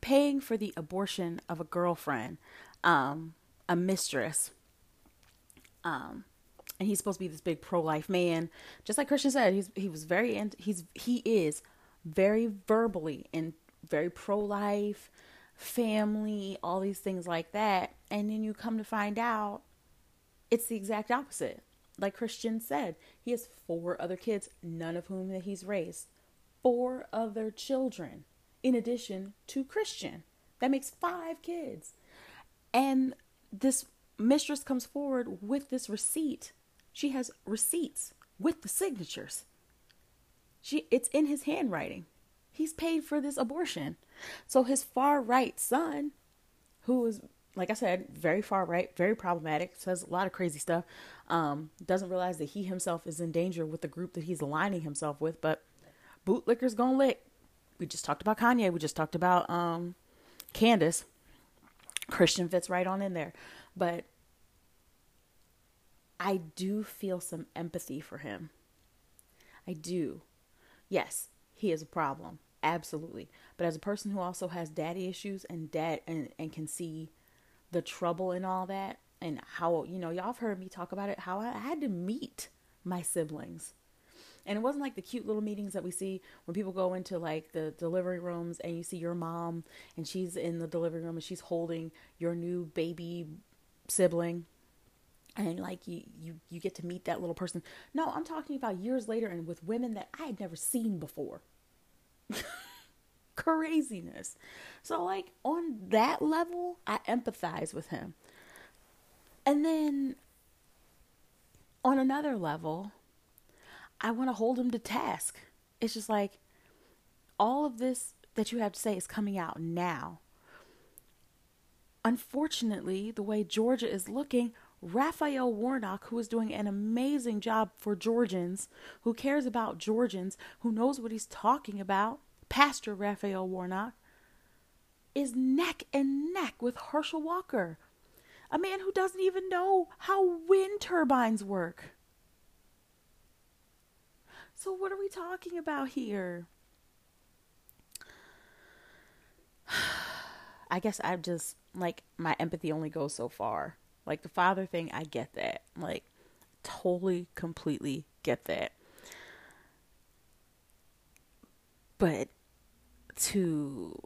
paying for the abortion of a girlfriend, um, a mistress. Um, and he's supposed to be this big pro-life man, just like Christian said. He's he was very he's he is very verbally and very pro life, family, all these things like that. And then you come to find out it's the exact opposite. Like Christian said, he has four other kids, none of whom that he's raised. Four other children, in addition to Christian. That makes five kids. And this mistress comes forward with this receipt. She has receipts with the signatures. She it's in his handwriting. He's paid for this abortion. So his far right son, who is, like I said, very far right, very problematic, says a lot of crazy stuff, um, doesn't realize that he himself is in danger with the group that he's aligning himself with. But bootlicker's gonna lick. We just talked about Kanye. We just talked about um, Candace. Christian fits right on in there. But I do feel some empathy for him. I do. Yes, he is a problem. Absolutely. But as a person who also has daddy issues and dad and, and can see the trouble in all that and how you know, y'all have heard me talk about it, how I had to meet my siblings. And it wasn't like the cute little meetings that we see when people go into like the delivery rooms and you see your mom and she's in the delivery room and she's holding your new baby sibling and like you you you get to meet that little person. No, I'm talking about years later and with women that I had never seen before. Craziness. So, like, on that level, I empathize with him. And then on another level, I want to hold him to task. It's just like all of this that you have to say is coming out now. Unfortunately, the way Georgia is looking, Raphael Warnock, who is doing an amazing job for Georgians, who cares about Georgians, who knows what he's talking about, Pastor Raphael Warnock, is neck and neck with Herschel Walker, a man who doesn't even know how wind turbines work. So, what are we talking about here? I guess I just like my empathy only goes so far. Like the father thing, I get that. Like, totally, completely get that. But to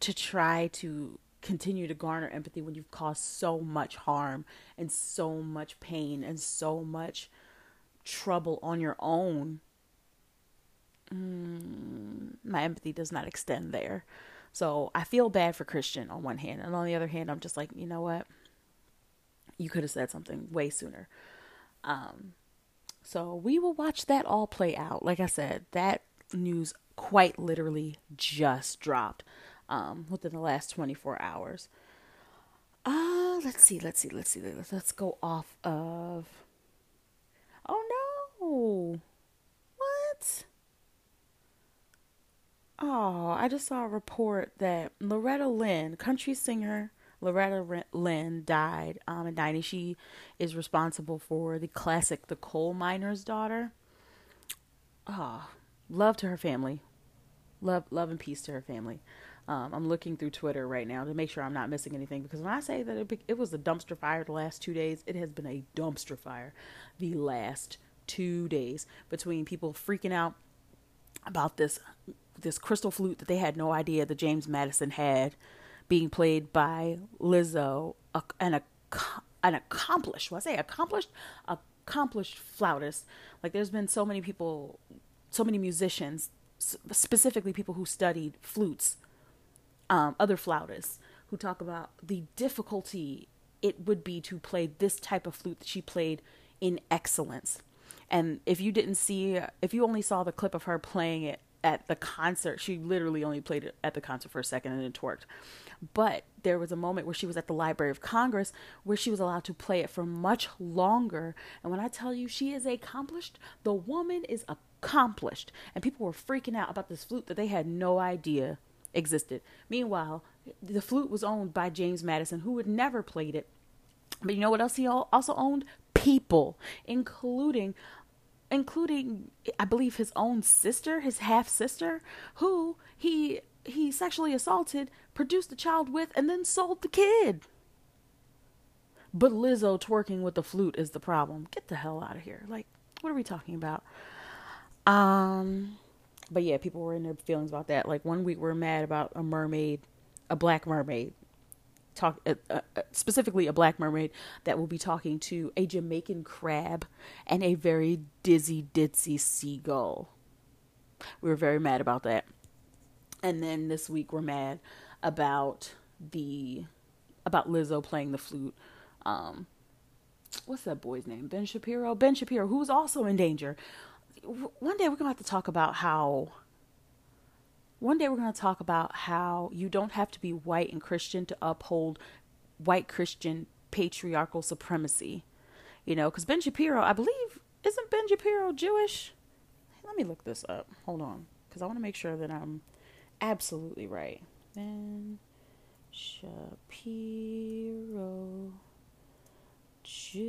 to try to continue to garner empathy when you've caused so much harm and so much pain and so much trouble on your own mm, my empathy does not extend there so i feel bad for christian on one hand and on the other hand i'm just like you know what you could have said something way sooner. Um, so we will watch that all play out. Like I said, that news quite literally just dropped um, within the last 24 hours. Uh, let's see, let's see, let's see. Let's, let's go off of. Oh no! What? Oh, I just saw a report that Loretta Lynn, country singer, Loretta Lynn died um, in 90. She is responsible for the classic The Coal Miner's Daughter. Oh, love to her family. Love, love and peace to her family. Um, I'm looking through Twitter right now to make sure I'm not missing anything because when I say that it, it was a dumpster fire the last two days, it has been a dumpster fire the last two days between people freaking out about this this crystal flute that they had no idea that James Madison had being played by Lizzo, an an accomplished, what I say accomplished, accomplished flautist. Like there's been so many people, so many musicians, specifically people who studied flutes, um, other flautists who talk about the difficulty it would be to play this type of flute that she played in excellence. And if you didn't see, if you only saw the clip of her playing it at the concert, she literally only played it at the concert for a second and it twerked. But there was a moment where she was at the Library of Congress where she was allowed to play it for much longer. And when I tell you she is accomplished, the woman is accomplished. And people were freaking out about this flute that they had no idea existed. Meanwhile, the flute was owned by James Madison, who had never played it. But you know what else he also owned? People, including including I believe his own sister, his half sister, who he he sexually assaulted, produced the child with, and then sold the kid. But Lizzo twerking with the flute is the problem. Get the hell out of here. Like, what are we talking about? Um but yeah, people were in their feelings about that. Like one week we're mad about a mermaid, a black mermaid, talk uh, uh, uh, specifically a black mermaid that will be talking to a Jamaican crab and a very dizzy ditzy seagull. We were very mad about that. And then this week we're mad about the about Lizzo playing the flute. Um, what's that boy's name? Ben Shapiro. Ben Shapiro, who's also in danger one day we're going to have to talk about how one day we're going to talk about how you don't have to be white and Christian to uphold white Christian patriarchal supremacy. You know, because Ben Shapiro, I believe, isn't Ben Shapiro Jewish? Let me look this up. Hold on, because I want to make sure that I'm absolutely right. Ben Shapiro Jewish.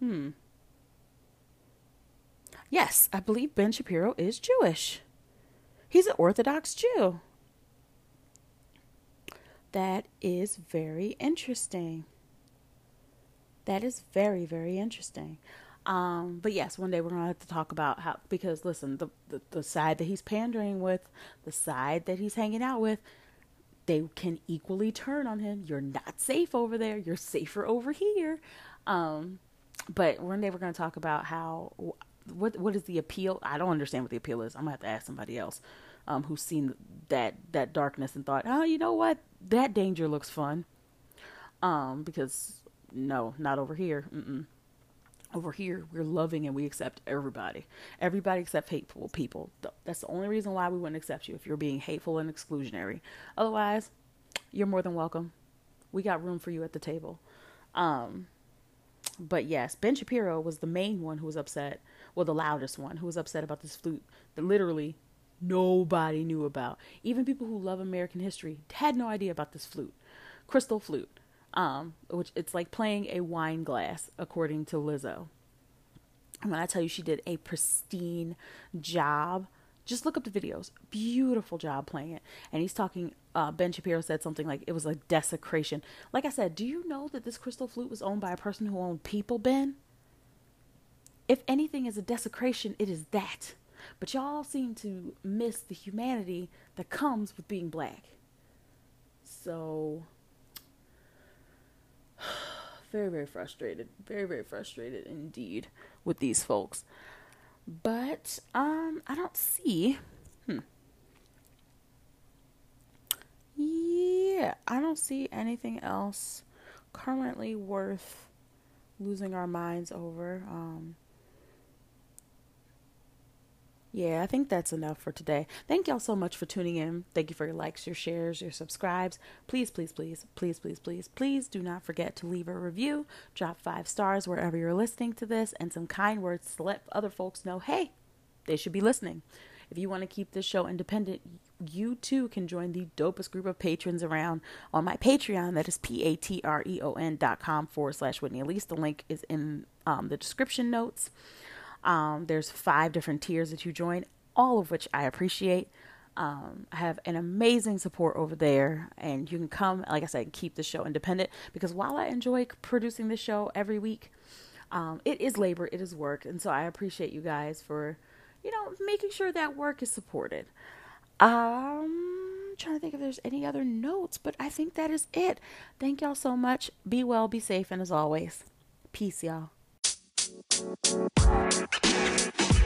Hmm. Yes, I believe Ben Shapiro is Jewish. He's an Orthodox Jew. That is very interesting. That is very, very interesting. Um, but yes, one day we're gonna have to talk about how because listen, the, the the side that he's pandering with, the side that he's hanging out with, they can equally turn on him. You're not safe over there. You're safer over here. Um, but one day we're going to talk about how what what is the appeal? I don't understand what the appeal is. I'm gonna have to ask somebody else um, who's seen that that darkness and thought, oh, you know what, that danger looks fun. Um, because no, not over here. Mm-mm. Over here, we're loving and we accept everybody. Everybody except hateful people. That's the only reason why we wouldn't accept you if you're being hateful and exclusionary. Otherwise, you're more than welcome. We got room for you at the table. Um, but yes, Ben Shapiro was the main one who was upset, well, the loudest one who was upset about this flute that literally nobody knew about. Even people who love American history had no idea about this flute, crystal flute, um, which it's like playing a wine glass, according to Lizzo. And when I tell you she did a pristine job just look up the videos. Beautiful job playing it. And he's talking, uh, Ben Shapiro said something like it was a desecration. Like I said, do you know that this crystal flute was owned by a person who owned people, Ben? If anything is a desecration, it is that. But y'all seem to miss the humanity that comes with being black. So, very, very frustrated. Very, very frustrated indeed with these folks. But um I don't see hmm. Yeah, I don't see anything else currently worth losing our minds over. Um yeah, I think that's enough for today. Thank y'all so much for tuning in. Thank you for your likes, your shares, your subscribes. Please, please, please, please, please, please, please do not forget to leave a review, drop five stars wherever you're listening to this, and some kind words to let other folks know hey, they should be listening. If you want to keep this show independent, you too can join the dopest group of patrons around on my Patreon. That is P A T R E O N dot com forward slash Whitney Alese. The link is in um, the description notes. Um, there's five different tiers that you join, all of which I appreciate. Um, I have an amazing support over there, and you can come, like I said, keep the show independent because while I enjoy producing the show every week, um, it is labor, it is work, and so I appreciate you guys for, you know, making sure that work is supported. Um, trying to think if there's any other notes, but I think that is it. Thank y'all so much. Be well, be safe, and as always, peace, y'all. Thank you.